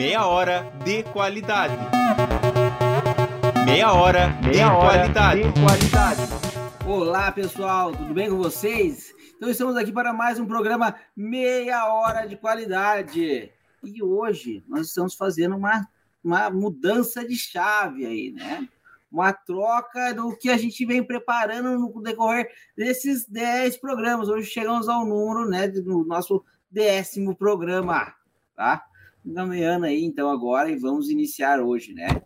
Meia hora de qualidade. Meia hora de Meia hora qualidade. De qualidade. Olá, pessoal, tudo bem com vocês? Então estamos aqui para mais um programa Meia Hora de Qualidade. E hoje nós estamos fazendo uma, uma mudança de chave aí, né? Uma troca do que a gente vem preparando no decorrer desses 10 programas. Hoje chegamos ao número, né, do nosso décimo programa, tá? Caminhando aí, então, agora, e vamos iniciar hoje, né?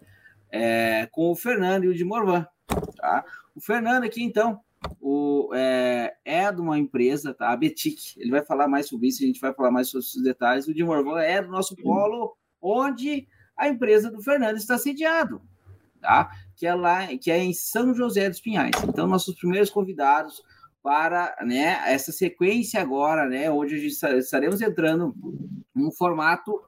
É, com o Fernando e o de Morvan, tá? O Fernando aqui, então, o, é, é de uma empresa, tá? A Betic. Ele vai falar mais sobre isso, a gente vai falar mais sobre os detalhes. O de Morvan é do nosso polo, onde a empresa do Fernando está sediado, tá? Que é lá, que é em São José dos Pinhais. Então, nossos primeiros convidados para né, essa sequência agora, né, gente estaremos entrando num formato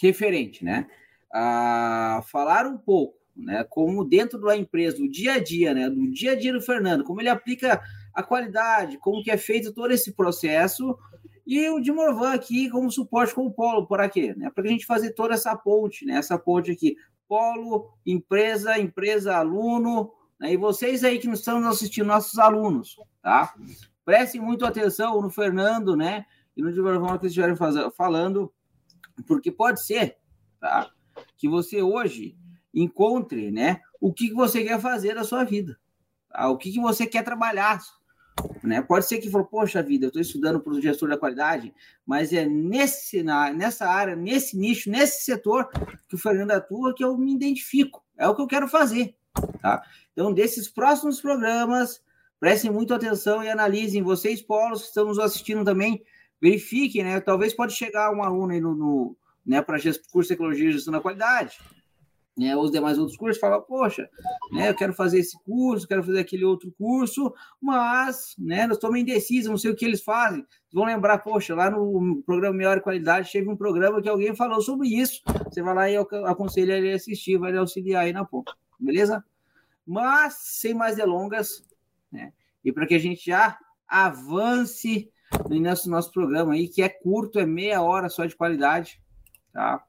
referente, né? A falar um pouco, né, como dentro da empresa, do dia a dia, né, do dia a dia do Fernando, como ele aplica a qualidade, como que é feito todo esse processo, e o de Morvan aqui como suporte com o Polo, por aqui, né, para a gente fazer toda essa ponte, né, essa ponte aqui, Polo, empresa, empresa, aluno, né, e vocês aí que nos estão assistindo, nossos alunos, tá? Prestem muito atenção no Fernando, né, e no de Morvan que estiverem falando, porque pode ser, tá? Que você hoje encontre, né? O que você quer fazer da sua vida, tá? o que, você quer trabalhar, né? Pode ser que falou, poxa vida, eu estou estudando para o gestor da qualidade, mas é nesse, na, nessa área, nesse nicho, nesse setor que o Fernando atua que eu me identifico, é o que eu quero fazer, tá? Então, desses próximos programas, prestem muito atenção e analisem vocês, polos que estão nos assistindo também, verifiquem, né? Talvez pode chegar um aluno aí no, no né, para curso de tecnologia e gestão da qualidade, né, os demais outros cursos, fala, poxa, né, eu quero fazer esse curso, quero fazer aquele outro curso, mas, né, nós estamos indecisos, não sei o que eles fazem. Vão lembrar, poxa, lá no programa Melhor Qualidade, teve um programa que alguém falou sobre isso. Você vai lá e eu aconselho ele a assistir, vai lhe auxiliar aí na ponta, beleza? Mas, sem mais delongas, né, e para que a gente já avance no nosso, nosso programa aí, que é curto, é meia hora só de qualidade, tá?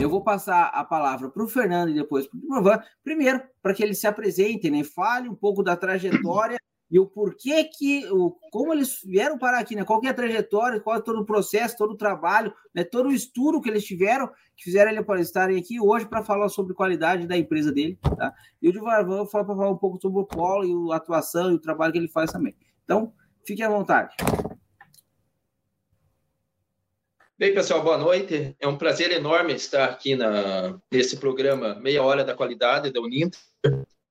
Eu vou passar a palavra para o Fernando e depois para o Novan, primeiro, para que eles se apresentem, né? Fale um pouco da trajetória e o porquê que, o, como eles vieram parar aqui, né? Qual é a trajetória, qual é todo o processo, todo o trabalho, né? todo o estudo que eles tiveram, que fizeram eles para estarem aqui hoje para falar sobre qualidade da empresa dele, tá? E o de Varvan para falar um pouco sobre o polo e a atuação e o trabalho que ele faz também. Então, fique à vontade. Bem, pessoal, boa noite. É um prazer enorme estar aqui na, nesse programa Meia Hora da Qualidade da Uninter.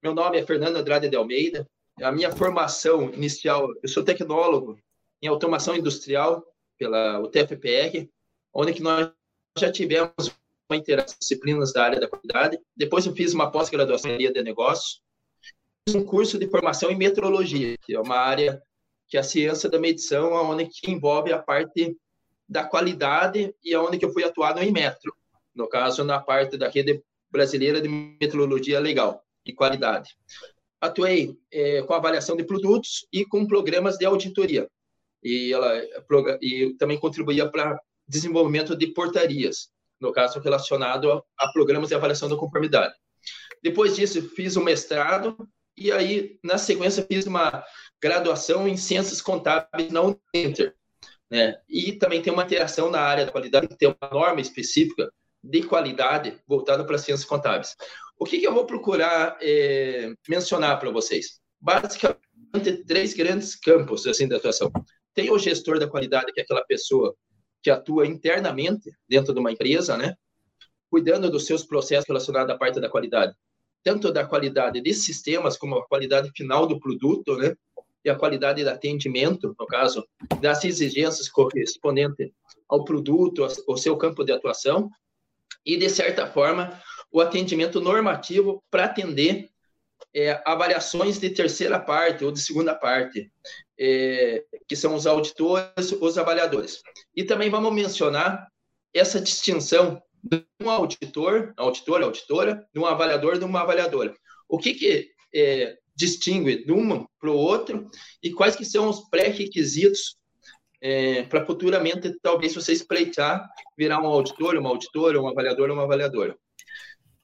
Meu nome é Fernando Andrade de Almeida. A minha formação inicial, eu sou tecnólogo em automação industrial pela UTFPR, onde que nós já tivemos uma interação disciplinas da área da qualidade. Depois eu fiz uma pós-graduação em área de negócios, um curso de formação em metrologia, que é uma área que é a ciência da medição, onde que envolve a parte da qualidade e aonde que eu fui atuado em metro, no caso na parte da rede brasileira de metrologia legal e qualidade. Atuei é, com avaliação de produtos e com programas de auditoria e ela e também contribuía para desenvolvimento de portarias, no caso relacionado a, a programas de avaliação da conformidade. Depois disso fiz um mestrado e aí na sequência fiz uma graduação em ciências contábeis na Uninter, né? E também tem uma interação na área da qualidade, tem uma norma específica de qualidade voltada para ciências contábeis. O que, que eu vou procurar é, mencionar para vocês? Basicamente, três grandes campos assim, de atuação. Tem o gestor da qualidade, que é aquela pessoa que atua internamente dentro de uma empresa, né? cuidando dos seus processos relacionados à parte da qualidade, tanto da qualidade de sistemas como a qualidade final do produto, né? E a qualidade do atendimento, no caso, das exigências correspondentes ao produto, ao seu campo de atuação, e, de certa forma, o atendimento normativo para atender é, avaliações de terceira parte ou de segunda parte, é, que são os auditores, os avaliadores. E também vamos mencionar essa distinção de um auditor, auditor, auditora, de um avaliador, de uma avaliadora. O que, que é, distingue de um para o outro e quais que são os pré-requisitos é, para futuramente, talvez, você espreitar, virar um auditor, uma auditora, um avaliador, uma avaliadora.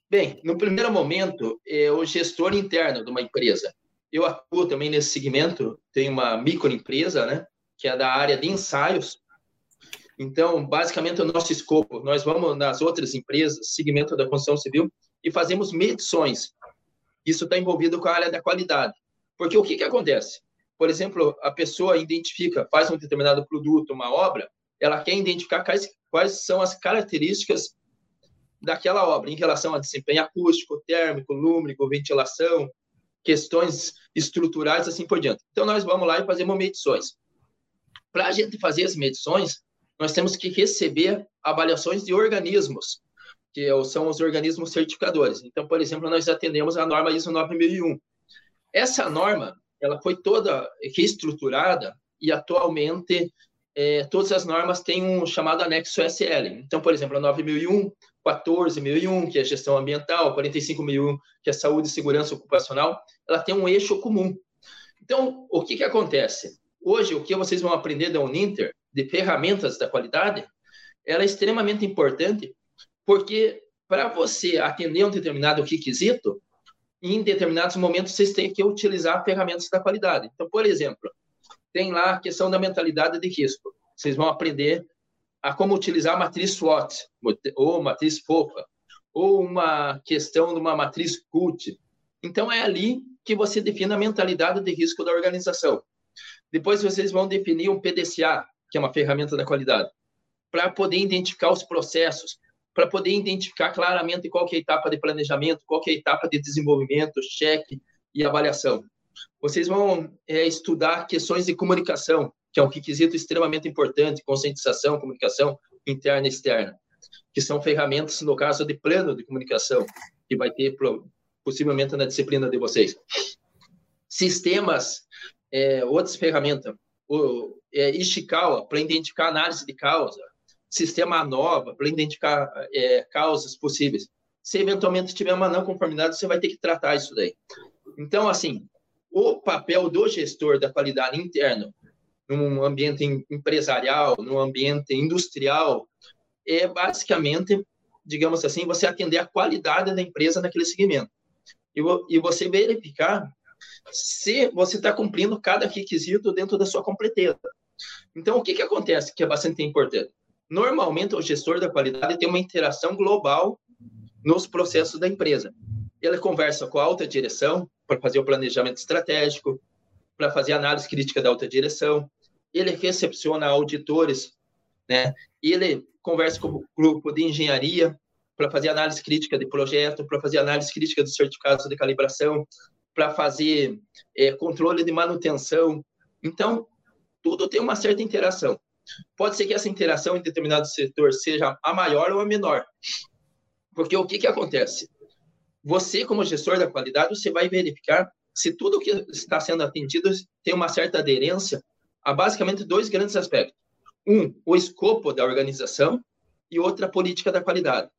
Bem, no primeiro momento, é o gestor interno de uma empresa. Eu atuo também nesse segmento, tenho uma microempresa, né, que é da área de ensaios. Então, basicamente, o nosso escopo, nós vamos nas outras empresas, segmento da construção civil, e fazemos medições. Isso está envolvido com a área da qualidade. Porque o que, que acontece? Por exemplo, a pessoa identifica, faz um determinado produto, uma obra, ela quer identificar quais, quais são as características daquela obra em relação a desempenho acústico, térmico, lúmico, ventilação, questões estruturais, assim por diante. Então, nós vamos lá e fazemos medições. Para a gente fazer as medições, nós temos que receber avaliações de organismos, que são os organismos certificadores. Então, por exemplo, nós atendemos a norma ISO 9001. Essa norma, ela foi toda reestruturada e atualmente é, todas as normas têm um chamado anexo SL. Então, por exemplo, a 9001, 14001, que é gestão ambiental, 45001, que é saúde e segurança ocupacional, ela tem um eixo comum. Então, o que, que acontece? Hoje, o que vocês vão aprender da Uninter, de ferramentas da qualidade, ela é extremamente importante, porque para você atender um determinado requisito, em determinados momentos vocês têm que utilizar ferramentas da qualidade. Então, por exemplo, tem lá a questão da mentalidade de risco. Vocês vão aprender a como utilizar a matriz SWOT, ou matriz FOFA, ou uma questão de uma matriz CUT. Então, é ali que você define a mentalidade de risco da organização. Depois, vocês vão definir um PDCA, que é uma ferramenta da qualidade, para poder identificar os processos, para poder identificar claramente qual é a etapa de planejamento, qual é a etapa de desenvolvimento, cheque e avaliação. Vocês vão é, estudar questões de comunicação, que é um requisito extremamente importante, conscientização, comunicação interna e externa, que são ferramentas, no caso de plano de comunicação, que vai ter possivelmente na disciplina de vocês. Sistemas, é, outras ferramentas, o é, Ishikawa, para identificar análise de causa, sistema nova, para identificar é, causas possíveis. Se eventualmente tiver uma não conformidade, você vai ter que tratar isso daí. Então, assim, o papel do gestor da qualidade interno num ambiente empresarial, num ambiente industrial, é basicamente, digamos assim, você atender a qualidade da empresa naquele segmento. E, e você verificar se você está cumprindo cada requisito dentro da sua completeza. Então, o que, que acontece que é bastante importante? Normalmente, o gestor da qualidade tem uma interação global nos processos da empresa. Ele conversa com a alta direção para fazer o planejamento estratégico, para fazer análise crítica da alta direção, ele recepciona auditores, né? Ele conversa com o grupo de engenharia para fazer análise crítica de projeto, para fazer análise crítica dos certificados de calibração, para fazer é, controle de manutenção. Então, tudo tem uma certa interação. Pode ser que essa interação em determinado setor seja a maior ou a menor. Porque o que, que acontece? Você, como gestor da qualidade, você vai verificar se tudo que está sendo atendido tem uma certa aderência há basicamente dois grandes aspectos. Um, o escopo da organização e outra, a política da qualidade.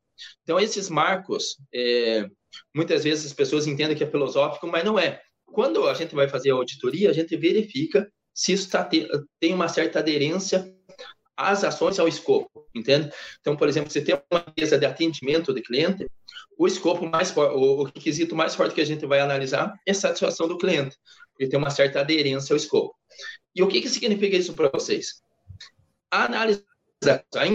Então, esses marcos, é, muitas vezes as pessoas entendem que é filosófico, mas não é. Quando a gente vai fazer a auditoria, a gente verifica se isso tá, tem uma certa aderência às ações ao escopo, entende? Então, por exemplo, você tem uma empresa de atendimento de cliente, o escopo mais forte, o requisito mais forte que a gente vai analisar é a satisfação do cliente, ele tem uma certa aderência ao escopo. E o que, que significa isso para vocês? A análise, a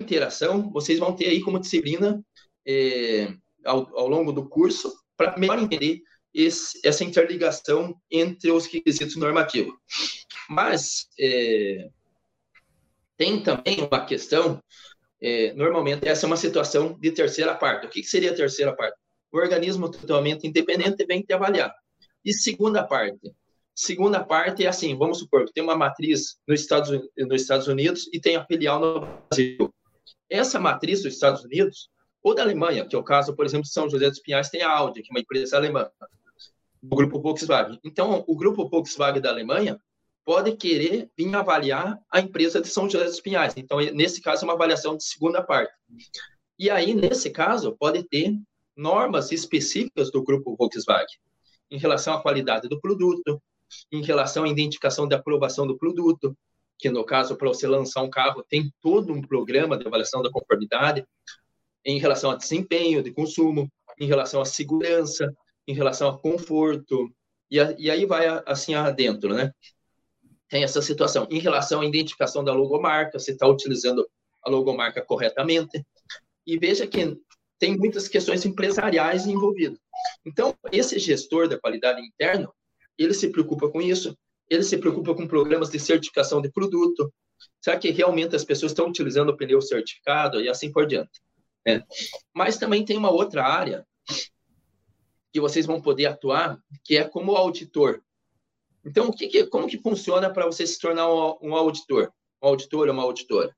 interação, vocês vão ter aí como disciplina é, ao, ao, longo do curso para melhor entender esse, essa interligação entre os requisitos normativos. Mas é, tem também uma questão, é, normalmente essa é uma situação de terceira parte. O que, que seria a terceira parte? O organismo totalmente independente vem te avaliar. E segunda parte, Segunda parte é assim, vamos supor tem uma matriz nos Estados, nos Estados Unidos e tem a filial no Brasil. Essa matriz dos Estados Unidos, ou da Alemanha, que é o caso, por exemplo, de São José dos Pinhais, tem a Audi, que é uma empresa alemã, do grupo Volkswagen. Então, o grupo Volkswagen da Alemanha pode querer vir avaliar a empresa de São José dos Pinhais. Então, nesse caso, é uma avaliação de segunda parte. E aí, nesse caso, pode ter normas específicas do grupo Volkswagen em relação à qualidade do produto, em relação à identificação da aprovação do produto, que no caso, para você lançar um carro, tem todo um programa de avaliação da conformidade em relação a desempenho de consumo, em relação à segurança, em relação a conforto, e, a, e aí vai assim adentro, né? Tem essa situação. Em relação à identificação da logomarca, você está utilizando a logomarca corretamente. E veja que tem muitas questões empresariais envolvidas. Então, esse gestor da qualidade interna, ele se preocupa com isso, ele se preocupa com programas de certificação de produto. Será que realmente as pessoas estão utilizando o pneu certificado e assim por diante? Né? Mas também tem uma outra área que vocês vão poder atuar, que é como auditor. Então, o que, que como que funciona para você se tornar um, um auditor? Um auditor ou uma auditora?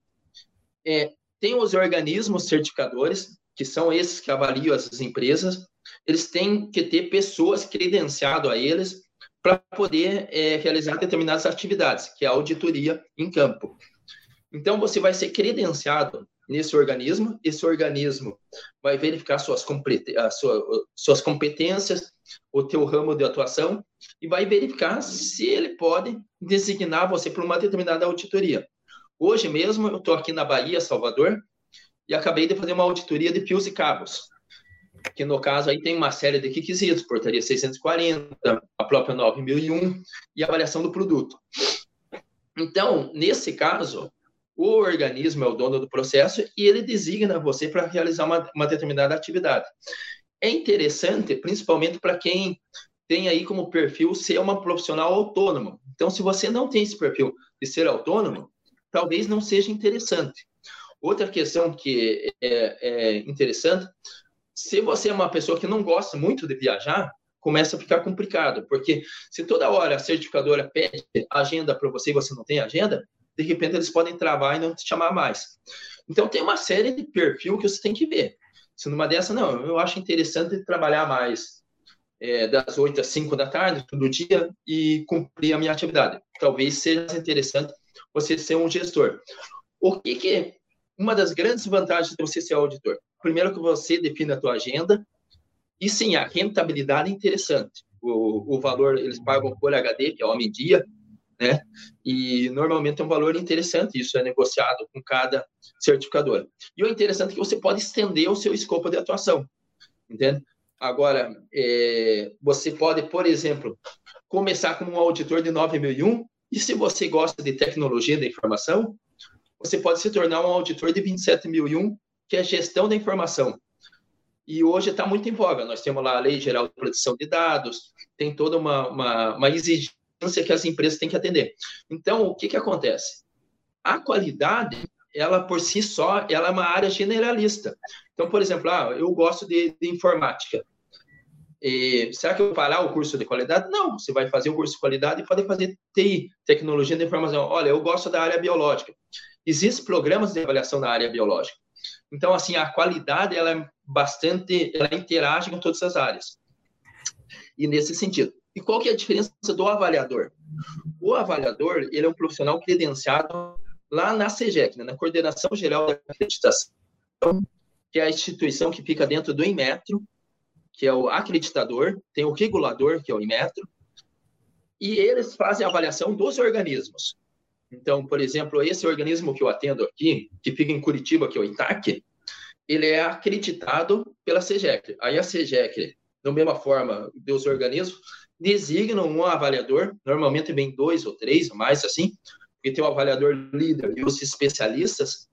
É, tem os organismos certificadores, que são esses que avaliam as empresas, eles têm que ter pessoas credenciadas a eles para poder é, realizar determinadas atividades, que é a auditoria em campo. Então, você vai ser credenciado nesse organismo, esse organismo vai verificar suas, sua, suas competências, o teu ramo de atuação, e vai verificar se ele pode designar você para uma determinada auditoria. Hoje mesmo, eu estou aqui na Bahia, Salvador, e acabei de fazer uma auditoria de fios e cabos, que no caso aí tem uma série de requisitos, portaria 640, a própria 9001 e avaliação do produto. Então, nesse caso, o organismo é o dono do processo e ele designa você para realizar uma, uma determinada atividade. É interessante, principalmente para quem tem aí como perfil ser uma profissional autônoma. Então, se você não tem esse perfil de ser autônomo, talvez não seja interessante. Outra questão que é, é interessante, se você é uma pessoa que não gosta muito de viajar, começa a ficar complicado, porque se toda hora a certificadora pede agenda para você e você não tem agenda, de repente eles podem travar e não te chamar mais. Então tem uma série de perfil que você tem que ver. Se numa dessa, não, eu acho interessante trabalhar mais é, das 8 às 5 da tarde, todo dia, e cumprir a minha atividade. Talvez seja interessante você ser um gestor. O que, que uma das grandes vantagens de você ser auditor? Primeiro que você define a tua agenda, e sim, a rentabilidade é interessante. O, o valor, eles pagam por HD, que é o homem-dia, né? E normalmente é um valor interessante, isso é negociado com cada certificadora. E o interessante é que você pode estender o seu escopo de atuação, entende? Agora, é, você pode, por exemplo, começar como um auditor de 9001, e se você gosta de tecnologia da informação, você pode se tornar um auditor de 27001, que é gestão da informação. E hoje está muito em voga. Nós temos lá a Lei Geral de Proteção de Dados, tem toda uma, uma, uma exigência que as empresas têm que atender. Então, o que, que acontece? A qualidade, ela por si só, ela é uma área generalista. Então, por exemplo, ah, eu gosto de, de informática. E, será que eu vou parar o curso de qualidade? Não, você vai fazer o curso de qualidade e pode fazer TI, tecnologia da informação. Olha, eu gosto da área biológica. Existem programas de avaliação na área biológica. Então, assim, a qualidade, ela é bastante, ela interage com todas as áreas. E nesse sentido. E qual que é a diferença do avaliador? O avaliador, ele é um profissional credenciado lá na CEGEC, né, na Coordenação Geral da Acreditação, que é a instituição que fica dentro do Inmetro, que é o acreditador, tem o regulador, que é o Inmetro, e eles fazem a avaliação dos organismos. Então, por exemplo, esse organismo que eu atendo aqui, que fica em Curitiba, que é o INTAC, ele é acreditado pela CEGEC. Aí a CEGEC, da mesma forma dos organismos, designam um avaliador, normalmente vem dois ou três, mais assim, porque tem o avaliador líder e os especialistas,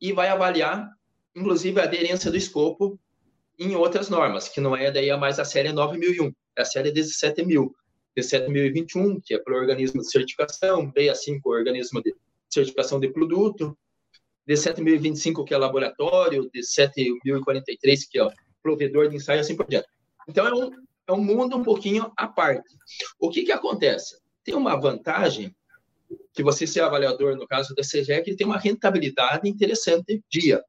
e vai avaliar, inclusive, a aderência do escopo em outras normas, que não é daí a mais a série 9001, é a série 17000, 17021, que é para o organismo de certificação, B5, o organismo de certificação de produto, D7025, que é laboratório, D7043, que é provedor de ensaio, assim por diante. Então, é um, é um mundo um pouquinho à parte. O que, que acontece? Tem uma vantagem que você ser avaliador, no caso da CGEC, tem uma rentabilidade interessante dia.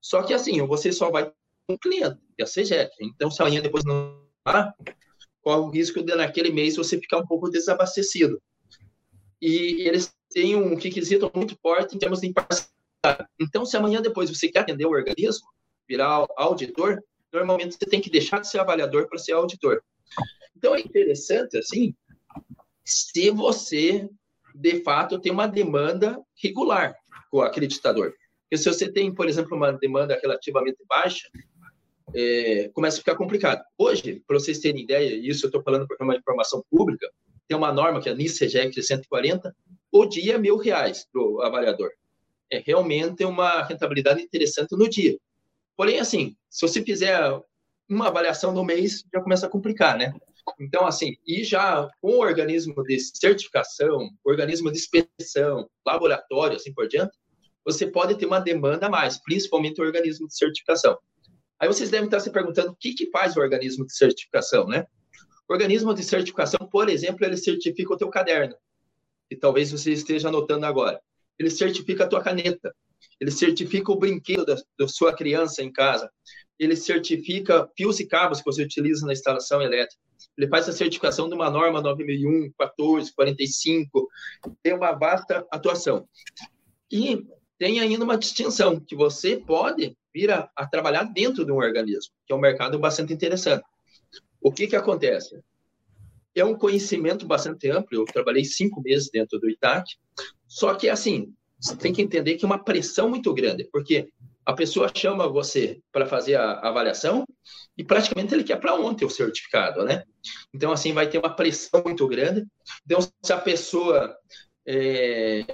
Só que assim, você só vai com um cliente, que é a CGEC. Então, se amanhã depois não ah, corre o risco de naquele mês você ficar um pouco desabastecido. E eles têm um requisito muito forte em termos de imparcialidade. Então, se amanhã depois você quer atender o organismo, virar auditor, normalmente você tem que deixar de ser avaliador para ser auditor. Então é interessante, assim, se você de fato, tem uma demanda regular com o acreditador. Porque se você tem, por exemplo, uma demanda relativamente baixa, é, começa a ficar complicado. Hoje, para vocês terem ideia, isso eu estou falando porque é uma informação pública, tem uma norma que é a NIS de 140, o dia é mil reais para o avaliador. É realmente uma rentabilidade interessante no dia. Porém, assim, se você fizer uma avaliação no mês, já começa a complicar, né? Então, assim, e já com o organismo de certificação, organismo de inspeção, laboratório, assim por diante, você pode ter uma demanda a mais, principalmente o organismo de certificação. Aí vocês devem estar se perguntando o que, que faz o organismo de certificação, né? O organismo de certificação, por exemplo, ele certifica o teu caderno, que talvez você esteja anotando agora. Ele certifica a tua caneta, ele certifica o brinquedo da, da sua criança em casa, ele certifica fios e cabos que você utiliza na instalação elétrica. Ele faz a certificação de uma norma 9001, 14, 45, tem uma vasta atuação. E tem ainda uma distinção, que você pode vir a, a trabalhar dentro de um organismo, que é um mercado bastante interessante. O que, que acontece? É um conhecimento bastante amplo, eu trabalhei cinco meses dentro do ITAC, só que, assim, você tem que entender que é uma pressão muito grande, porque a pessoa chama você para fazer a avaliação e praticamente ele quer para ontem o certificado, né? Então, assim, vai ter uma pressão muito grande. Então, se a pessoa. É...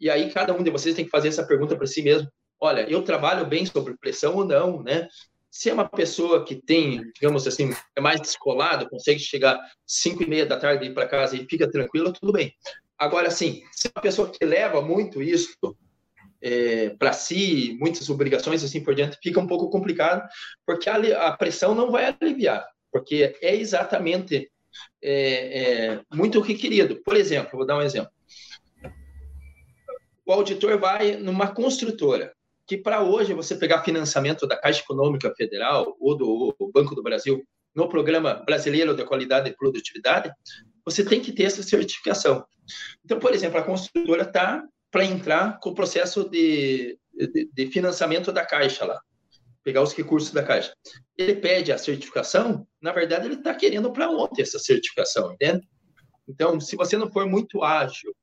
E aí, cada um de vocês tem que fazer essa pergunta para si mesmo: olha, eu trabalho bem sobre pressão ou não, né? Se é uma pessoa que tem, digamos assim, é mais descolado, consegue chegar cinco e meia da tarde ir para casa e fica tranquilo, tudo bem. Agora, assim, se é uma pessoa que leva muito isso é, para si, muitas obrigações assim por diante, fica um pouco complicado, porque a, a pressão não vai aliviar, porque é exatamente é, é, muito requerido. Por exemplo, vou dar um exemplo. O auditor vai numa construtora, que para hoje você pegar financiamento da Caixa Econômica Federal ou do Banco do Brasil no Programa Brasileiro de Qualidade e Produtividade, você tem que ter essa certificação. Então, por exemplo, a construtora está para entrar com o processo de, de, de, financiamento da Caixa lá, pegar os recursos da Caixa. Ele pede a certificação, na verdade, ele está querendo para ontem essa certificação, entende? Então, se você não for muito ágil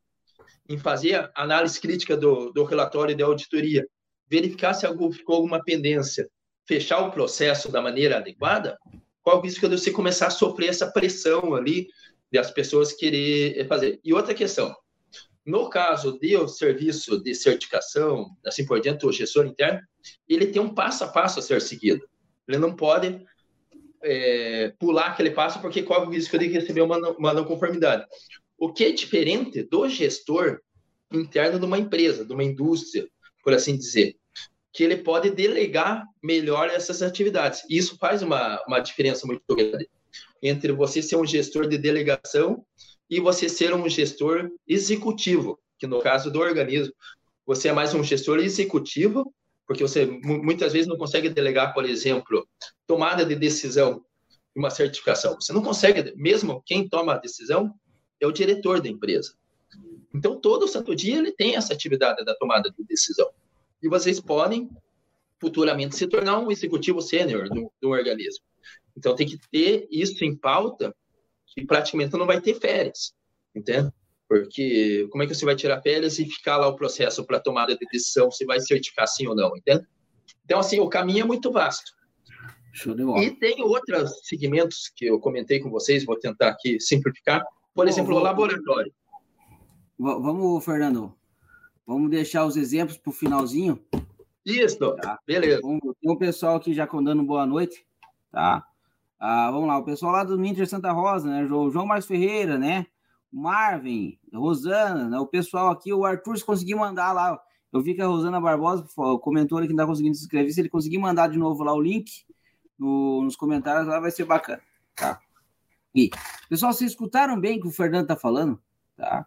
em fazer a análise crítica do, do relatório de auditoria, verificar se ficou alguma pendência, fechar o processo da maneira adequada, qual o risco de você começar a sofrer essa pressão ali de as pessoas querer fazer? E outra questão, no caso do serviço de certificação, assim por diante, o gestor interno, ele tem um passo a passo a ser seguido. Ele não pode é, pular aquele passo porque corre o risco de receber uma uma não conformidade. O que é diferente do gestor interno de uma empresa, de uma indústria, por assim dizer, que ele pode delegar melhor essas atividades. Isso faz uma, uma diferença muito grande entre você ser um gestor de delegação e você ser um gestor executivo, que no caso do organismo, você é mais um gestor executivo, porque você muitas vezes não consegue delegar, por exemplo, tomada de decisão de uma certificação. Você não consegue, mesmo quem toma a decisão é o diretor da empresa. Então, todo santo dia ele tem essa atividade da tomada de decisão. E vocês podem futuramente se tornar um executivo sênior do, do organismo. Então, tem que ter isso em pauta que praticamente não vai ter férias, entende? Porque como é que você vai tirar férias e ficar lá o processo para tomada de decisão se vai certificar sim ou não, entende? Então, assim, o caminho é muito vasto. E tem outros segmentos que eu comentei com vocês, vou tentar aqui simplificar. Por exemplo, o laboratório. Vamos, Fernando, vamos deixar os exemplos para o finalzinho. Isso, tá? beleza. Tem um pessoal aqui já dando boa noite, tá? Ah, vamos lá, o pessoal lá do Inter Santa Rosa, né? O João Marcos Ferreira, né? Marvin, Rosana, né? o pessoal aqui, o Arthur, se conseguir mandar lá. Eu vi que a Rosana Barbosa comentou ali que não está conseguindo se inscrever. Se ele conseguir mandar de novo lá o link no, nos comentários, lá vai ser bacana, tá? E, pessoal, vocês escutaram bem o que o Fernando está falando, tá?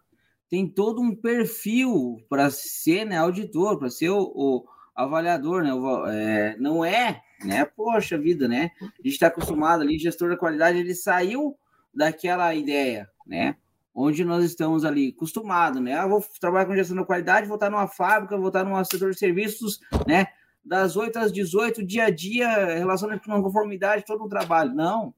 Tem todo um perfil para ser né, auditor, para ser o, o avaliador, né? É, não é né? Poxa vida, né? A gente está acostumado ali, gestor da qualidade, ele saiu daquela ideia, né? Onde nós estamos ali acostumados, né? Ah, vou trabalhar com gestão da qualidade, vou estar numa fábrica, vou estar num setor de serviços, né? Das 8 às 18, dia a dia, relacionamento com conformidade, todo um trabalho. Não,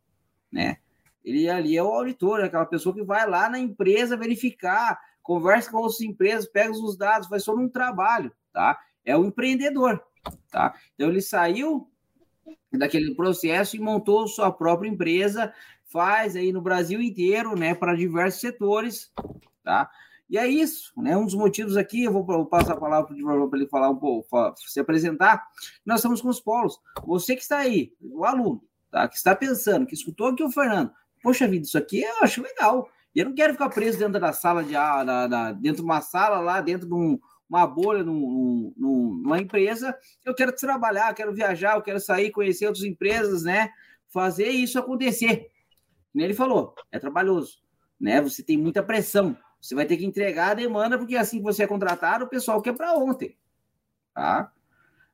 né? Ele ali é o auditor, é aquela pessoa que vai lá na empresa verificar conversa com outras empresas, pega os dados, faz todo um trabalho, tá? É o empreendedor, tá? Então ele saiu daquele processo e montou sua própria empresa, faz aí no Brasil inteiro, né, para diversos setores, tá? E é isso, né? Um dos motivos aqui, eu vou passar a palavra para ele falar um pouco, se apresentar. Nós estamos com os polos. Você que está aí, o aluno, tá? Que está pensando, que escutou aqui o Fernando. Poxa vida, isso aqui eu acho legal. E eu não quero ficar preso dentro da sala de aula, dentro de uma sala lá, dentro de um, uma bolha num, num, numa empresa. Eu quero trabalhar, quero viajar, eu quero sair, conhecer outras empresas, né? Fazer isso acontecer. Ele falou, é trabalhoso, né? Você tem muita pressão. Você vai ter que entregar a demanda, porque assim que você é contratado, o pessoal quer para ontem. Tá?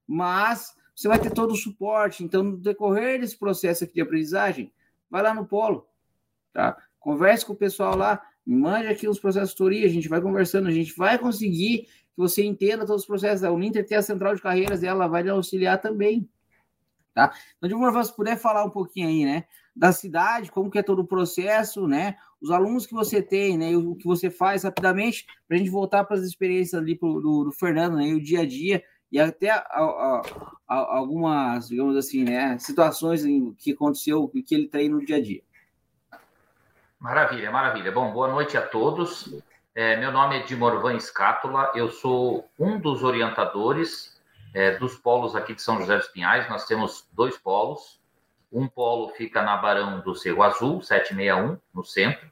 Mas você vai ter todo o suporte. Então, no decorrer desse processo aqui de aprendizagem, vai lá no polo. Tá? Converse com o pessoal lá, mande aqui os processos de tutoria, a gente vai conversando, a gente vai conseguir que você entenda todos os processos. A Uninter tem a central de carreiras dela, vai lhe auxiliar também. Tá? Então, de uma forma, se puder falar um pouquinho aí, né? Da cidade, como que é todo o processo, né? Os alunos que você tem, né? O que você faz rapidamente, para a gente voltar para as experiências ali pro, do, do, Fernando, né? E o dia a dia, e até a, a, a, algumas, digamos assim, né? Situações em, que aconteceu, que ele tem no dia a dia. Maravilha, maravilha. Bom, boa noite a todos. É, meu nome é Dimorvan Escátula, eu sou um dos orientadores é, dos polos aqui de São José dos Pinhais, nós temos dois polos. Um polo fica na Barão do Cerro Azul, 761, no centro,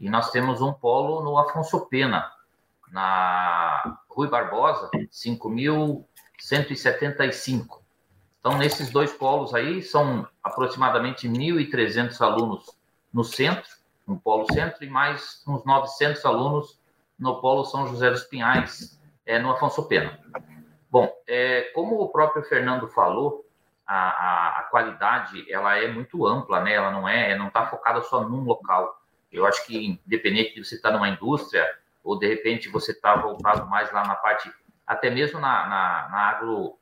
e nós temos um polo no Afonso Pena, na Rui Barbosa, 5.175. Então, nesses dois polos aí, são aproximadamente 1.300 alunos no centro, no polo centro, e mais uns 900 alunos no polo São José dos Pinhais, é, no Afonso Pena. Bom, é, como o próprio Fernando falou, a, a, a, qualidade ela é muito ampla, né? Ela não é, não está focada só num local. Eu acho que independente de você estar tá numa indústria ou de repente você está voltado mais lá na parte, até mesmo na, na, na, agro,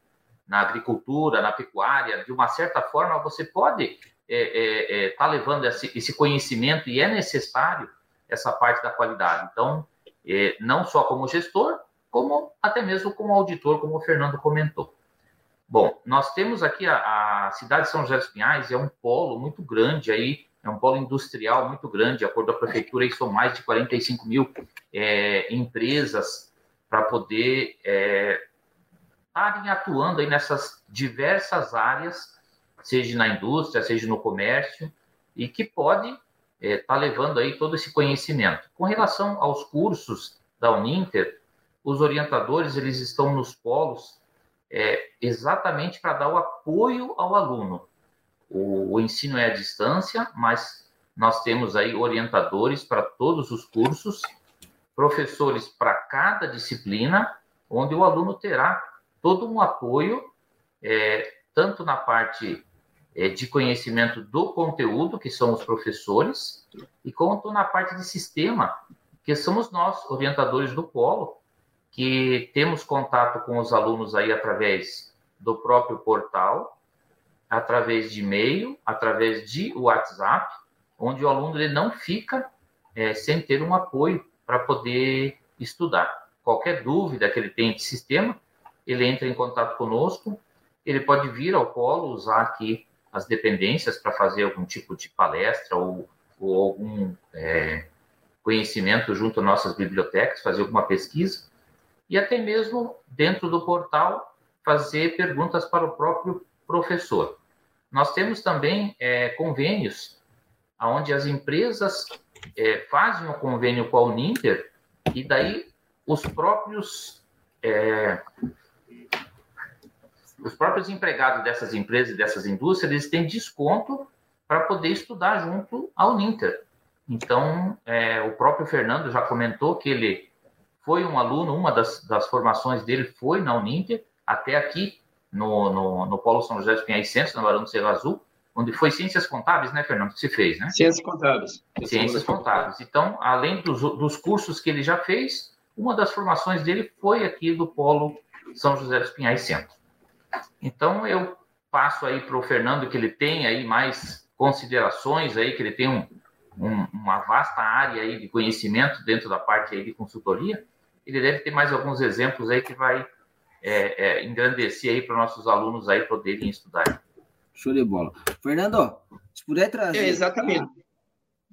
na agricultura, na pecuária, de uma certa forma você pode estar é, é, é, levando esse, esse, conhecimento e é necessário essa parte da qualidade. Então, é, não só como gestor, como até mesmo como auditor, como o Fernando comentou. Bom, nós temos aqui a, a cidade de São José dos Pinhais, é um polo muito grande aí, é um polo industrial muito grande, de acordo com a prefeitura, aí são mais de 45 mil é, empresas para poder é, estarem atuando aí nessas diversas áreas, seja na indústria, seja no comércio, e que pode estar é, tá levando aí todo esse conhecimento. Com relação aos cursos da Uninter, os orientadores eles estão nos polos é, exatamente para dar o apoio ao aluno. O, o, ensino é à distância, mas nós temos aí orientadores para todos os cursos, professores para cada disciplina, onde o aluno terá todo um apoio, é, tanto na parte de conhecimento do conteúdo, que são os professores, e quanto na parte de sistema, que somos nós, orientadores do polo, que temos contato com os alunos aí através do próprio portal, através de e-mail, através de WhatsApp, onde o aluno ele não fica é, sem ter um apoio para poder estudar. Qualquer dúvida que ele tenha de sistema, ele entra em contato conosco, ele pode vir ao polo, usar aqui as dependências para fazer algum tipo de palestra ou, ou algum é, conhecimento junto às nossas bibliotecas, fazer alguma pesquisa, e até mesmo dentro do portal fazer perguntas para o próprio professor. Nós temos também é, convênios onde as empresas é, fazem um convênio com a Uninter e daí os próprios é, os próprios empregados dessas empresas dessas indústrias eles têm desconto para poder estudar junto à Uninter. Então, é, o próprio Fernando já comentou que ele foi um aluno, uma das, das formações dele foi na Uninter, até aqui no, no, no Polo São José dos Pinhais Centros, na Barão do Cerro Azul, onde foi Ciências Contábeis, né, Fernando, que se fez, né? Ciências Contábeis. Ciências Contábeis. Então, além dos, dos cursos que ele já fez, uma das formações dele foi aqui do Polo São José dos Pinhais Centro. Então, eu passo aí para o Fernando que ele tem aí mais considerações aí, que ele tem um, um, uma vasta área aí de conhecimento dentro da parte aí de consultoria, ele deve ter mais alguns exemplos aí que vai é, é, engrandecer aí para nossos alunos aí poderem estudar. Show de bola. Fernando, se puder trazer. É, exatamente.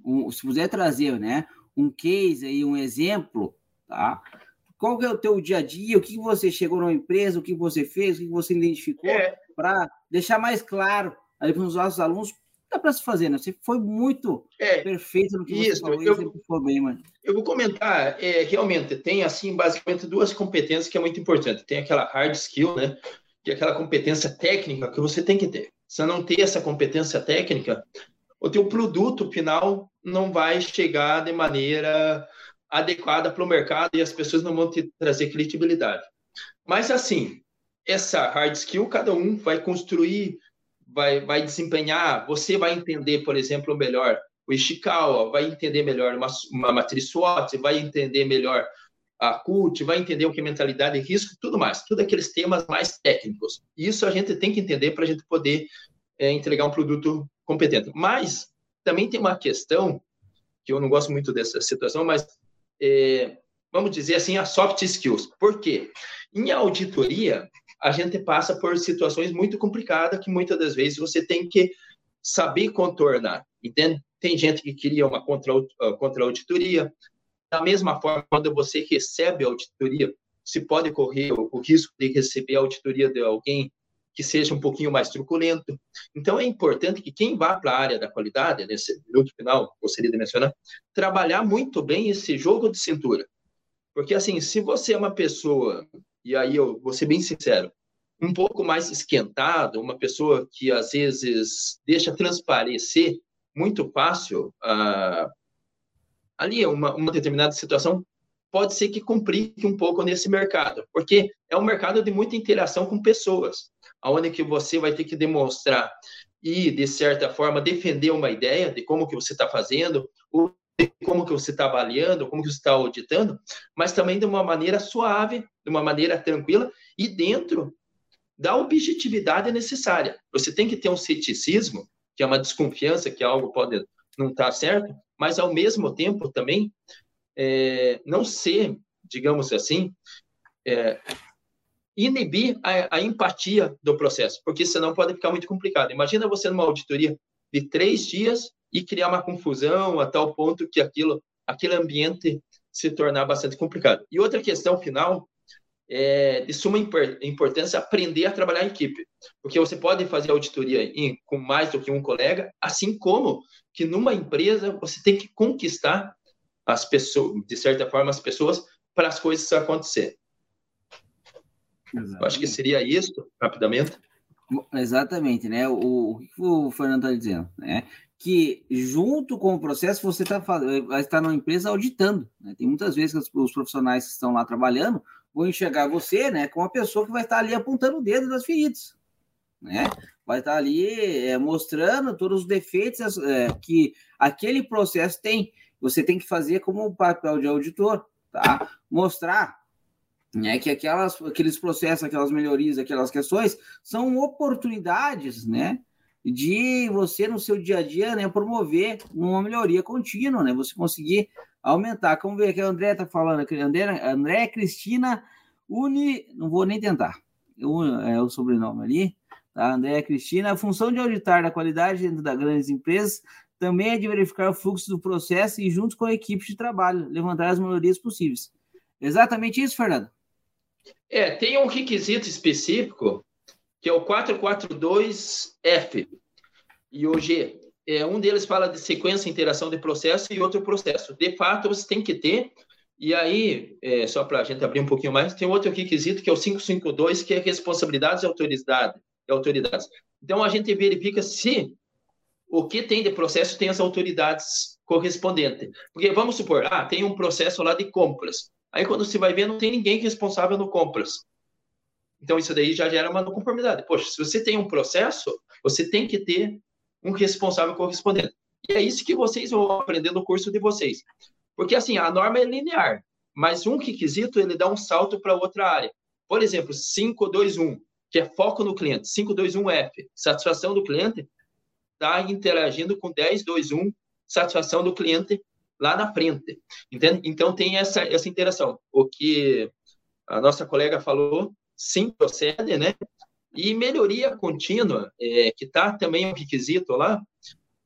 Um, se puder trazer, né, um case aí, um exemplo, tá? Qual é o teu dia a dia? O que você chegou numa empresa? O que você fez? O que você identificou? É. Para deixar mais claro aí para os nossos alunos dá para se fazer, né? Você foi muito é, perfeito no que isso, você falou, eu, foi bem, mano. Eu vou comentar, é, realmente, tem, assim, basicamente duas competências que é muito importante. Tem aquela hard skill, né? Que é aquela competência técnica que você tem que ter. Se não ter essa competência técnica, o teu produto final não vai chegar de maneira adequada para o mercado e as pessoas não vão te trazer credibilidade. Mas, assim, essa hard skill, cada um vai construir vai, vai desempenhar, você vai entender, por exemplo, melhor o Ishikawa, vai entender melhor uma, uma matriz SWOT, vai entender melhor a CUT, vai entender o que é mentalidade e risco, tudo mais, tudo aqueles temas mais técnicos. Isso a gente tem que entender para a gente poder é, entregar um produto competente. Mas também tem uma questão que eu não gosto muito dessa situação, mas é, vamos dizer assim, a soft skills. Por quê? Em auditoria, a gente passa por situações muito complicadas que muitas das vezes você tem que saber contornar, entende? Tem gente que queria uma ah, contra-auditoria. Da mesma forma, quando você recebe a auditoria, se pode correr o risco de receber a auditoria de alguém que seja um pouquinho mais truculento. Então, é importante que quem vá para a área da qualidade, nesse minuto final, gostaria de mencionar, trabalhar muito bem esse jogo de cintura. Porque, assim, se você é uma pessoa e aí eu vou ser bem sincero, um pouco mais esquentado, uma pessoa que às vezes deixa transparecer muito fácil uh, ali uma, uma determinada situação, pode ser que complique um pouco nesse mercado, porque é um mercado de muita interação com pessoas, aonde que você vai ter que demonstrar e de certa forma defender uma ideia de como que você está fazendo, como que você está avaliando, como que você está auditando, mas também de uma maneira suave, de uma maneira tranquila e dentro da objetividade necessária. Você tem que ter um ceticismo, que é uma desconfiança que algo pode não estar tá certo, mas ao mesmo tempo também é, não ser, digamos assim, é, inibir a, a, empatia do processo, porque senão pode ficar muito complicado. Imagina você numa auditoria de três dias e criar uma confusão a tal ponto que aquilo, aquele ambiente se tornar bastante complicado. E outra questão final é de suma importância aprender a trabalhar em equipe, porque você pode fazer auditoria em, com mais do que um colega, assim como que numa empresa você tem que conquistar as pessoas, de certa forma, as pessoas para as coisas acontecer. Eu acho que seria isso, rapidamente. Exatamente, né? O, o que o Fernando está dizendo, né? que junto com o processo você tá, vai estar numa empresa auditando. Né? Tem muitas vezes que os profissionais que estão lá trabalhando vão enxergar você né, como uma pessoa que vai estar ali apontando o dedo das feridas. Né? Vai estar ali é, mostrando todos os defeitos é, que aquele processo tem. Você tem que fazer como o papel de auditor, tá? Mostrar né, que aquelas, aqueles processos, aquelas melhorias, aquelas questões são oportunidades, né? de você no seu dia a dia, né, promover uma melhoria contínua, né, você conseguir aumentar. Como ver que a André está falando, André, André Cristina Uni, não vou nem tentar, é o sobrenome ali, tá? André Cristina, a função de auditar a qualidade dentro das grandes empresas também é de verificar o fluxo do processo e junto com a equipe de trabalho, levantar as melhorias possíveis. Exatamente isso, Fernando? É, tem um requisito específico que é o 442F e o G. É, um deles fala de sequência, interação de processo e outro processo. De fato, você tem que ter, e aí, é, só para a gente abrir um pouquinho mais, tem outro requisito que é o 552, que é responsabilidades e autoridade, autoridades. Então, a gente verifica se o que tem de processo tem as autoridades correspondentes. Porque vamos supor, ah, tem um processo lá de compras. Aí, quando você vai ver, não tem ninguém responsável no compras. Então, isso daí já gera uma não conformidade. Poxa, se você tem um processo, você tem que ter um responsável correspondente. E é isso que vocês vão aprender no curso de vocês. Porque, assim, a norma é linear, mas um requisito, ele dá um salto para outra área. Por exemplo, 521, que é foco no cliente. 521F, satisfação do cliente, está interagindo com 1021, satisfação do cliente lá na frente. Entende? Então tem essa, essa interação. O que a nossa colega falou, sim, procede, né? E melhoria contínua, é, que está também um requisito lá.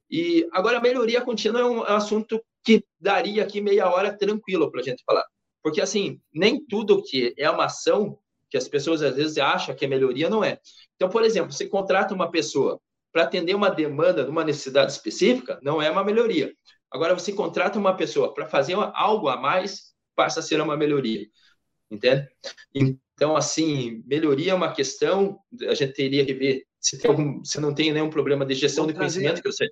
E agora, melhoria contínua é um assunto que daria aqui meia hora tranquilo para a gente falar. Porque, assim, nem tudo que é uma ação que as pessoas às vezes acham que é melhoria, não é. Então, por exemplo, você contrata uma pessoa para atender uma demanda de uma necessidade específica, não é uma melhoria. Agora, você contrata uma pessoa para fazer algo a mais, passa a ser uma melhoria. Entende? Então, assim, melhoria é uma questão, a gente teria que ver se, tem algum, se não tem nenhum problema de gestão Vamos de conhecimento, que eu sei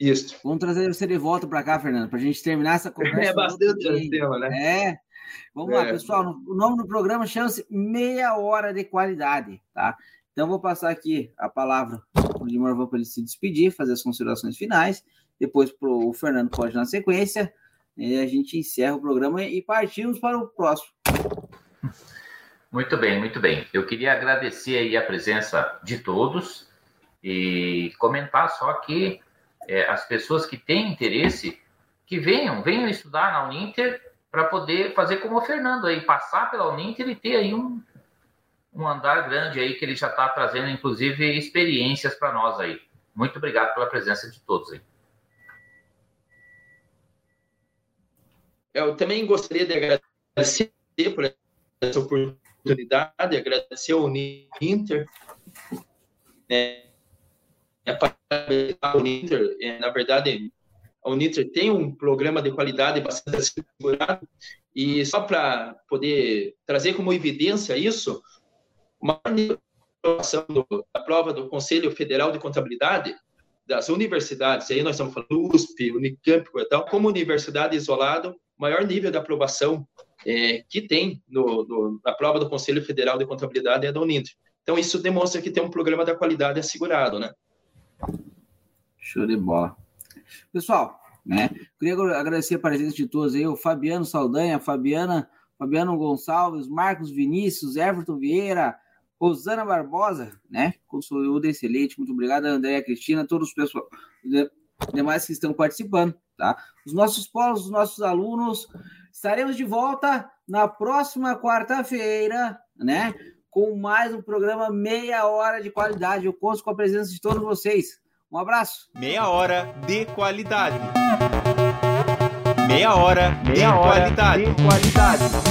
Isso. Vamos trazer você de volta para cá, Fernando, para a gente terminar essa conversa. É bastante tema, né? É. Vamos é. lá, pessoal. O nome do programa chama-se Meia Hora de Qualidade, tá? Então, vou passar aqui a palavra o Dimar para ele se despedir, fazer as considerações finais. Depois, para o Fernando pode na sequência. E a gente encerra o programa e partimos para o próximo. Muito bem, muito bem. Eu queria agradecer aí a presença de todos e comentar só que é, as pessoas que têm interesse que venham, venham estudar na Uninter para poder fazer como o Fernando aí, passar pela Uninter e ter aí um, um andar grande aí que ele já está trazendo, inclusive, experiências para nós aí. Muito obrigado pela presença de todos aí. Eu também gostaria de agradecer por essa oportunidade, agradecer ao Uninter, né, a Uninter, é, na verdade, a Uninter tem um programa de qualidade bastante assegurado, e só para poder trazer como evidência isso, uma aprovação da prova do Conselho Federal de Contabilidade das universidades, aí nós estamos falando USP, Unicamp, tal, como universidade isolada, maior nível de aprovação é, que tem no, no, na prova do Conselho Federal de Contabilidade é da Uninter. Então, isso demonstra que tem um programa da qualidade assegurado, né? Show de bola. Pessoal, né? Queria agradecer a presença de todos aí, o Fabiano Saldanha, Fabiana, Fabiano Gonçalves, Marcos Vinícius, Everton Vieira, Rosana Barbosa, né? Consultor excelente, muito obrigado, Andréia Cristina, todos os pessoal, demais que estão participando, tá? Os nossos polos, os nossos alunos, estaremos de volta na próxima quarta-feira, né? Com mais um programa Meia Hora de Qualidade. Eu conto com a presença de todos vocês. Um abraço. Meia hora de qualidade. Meia hora, Meia de, hora qualidade. de qualidade.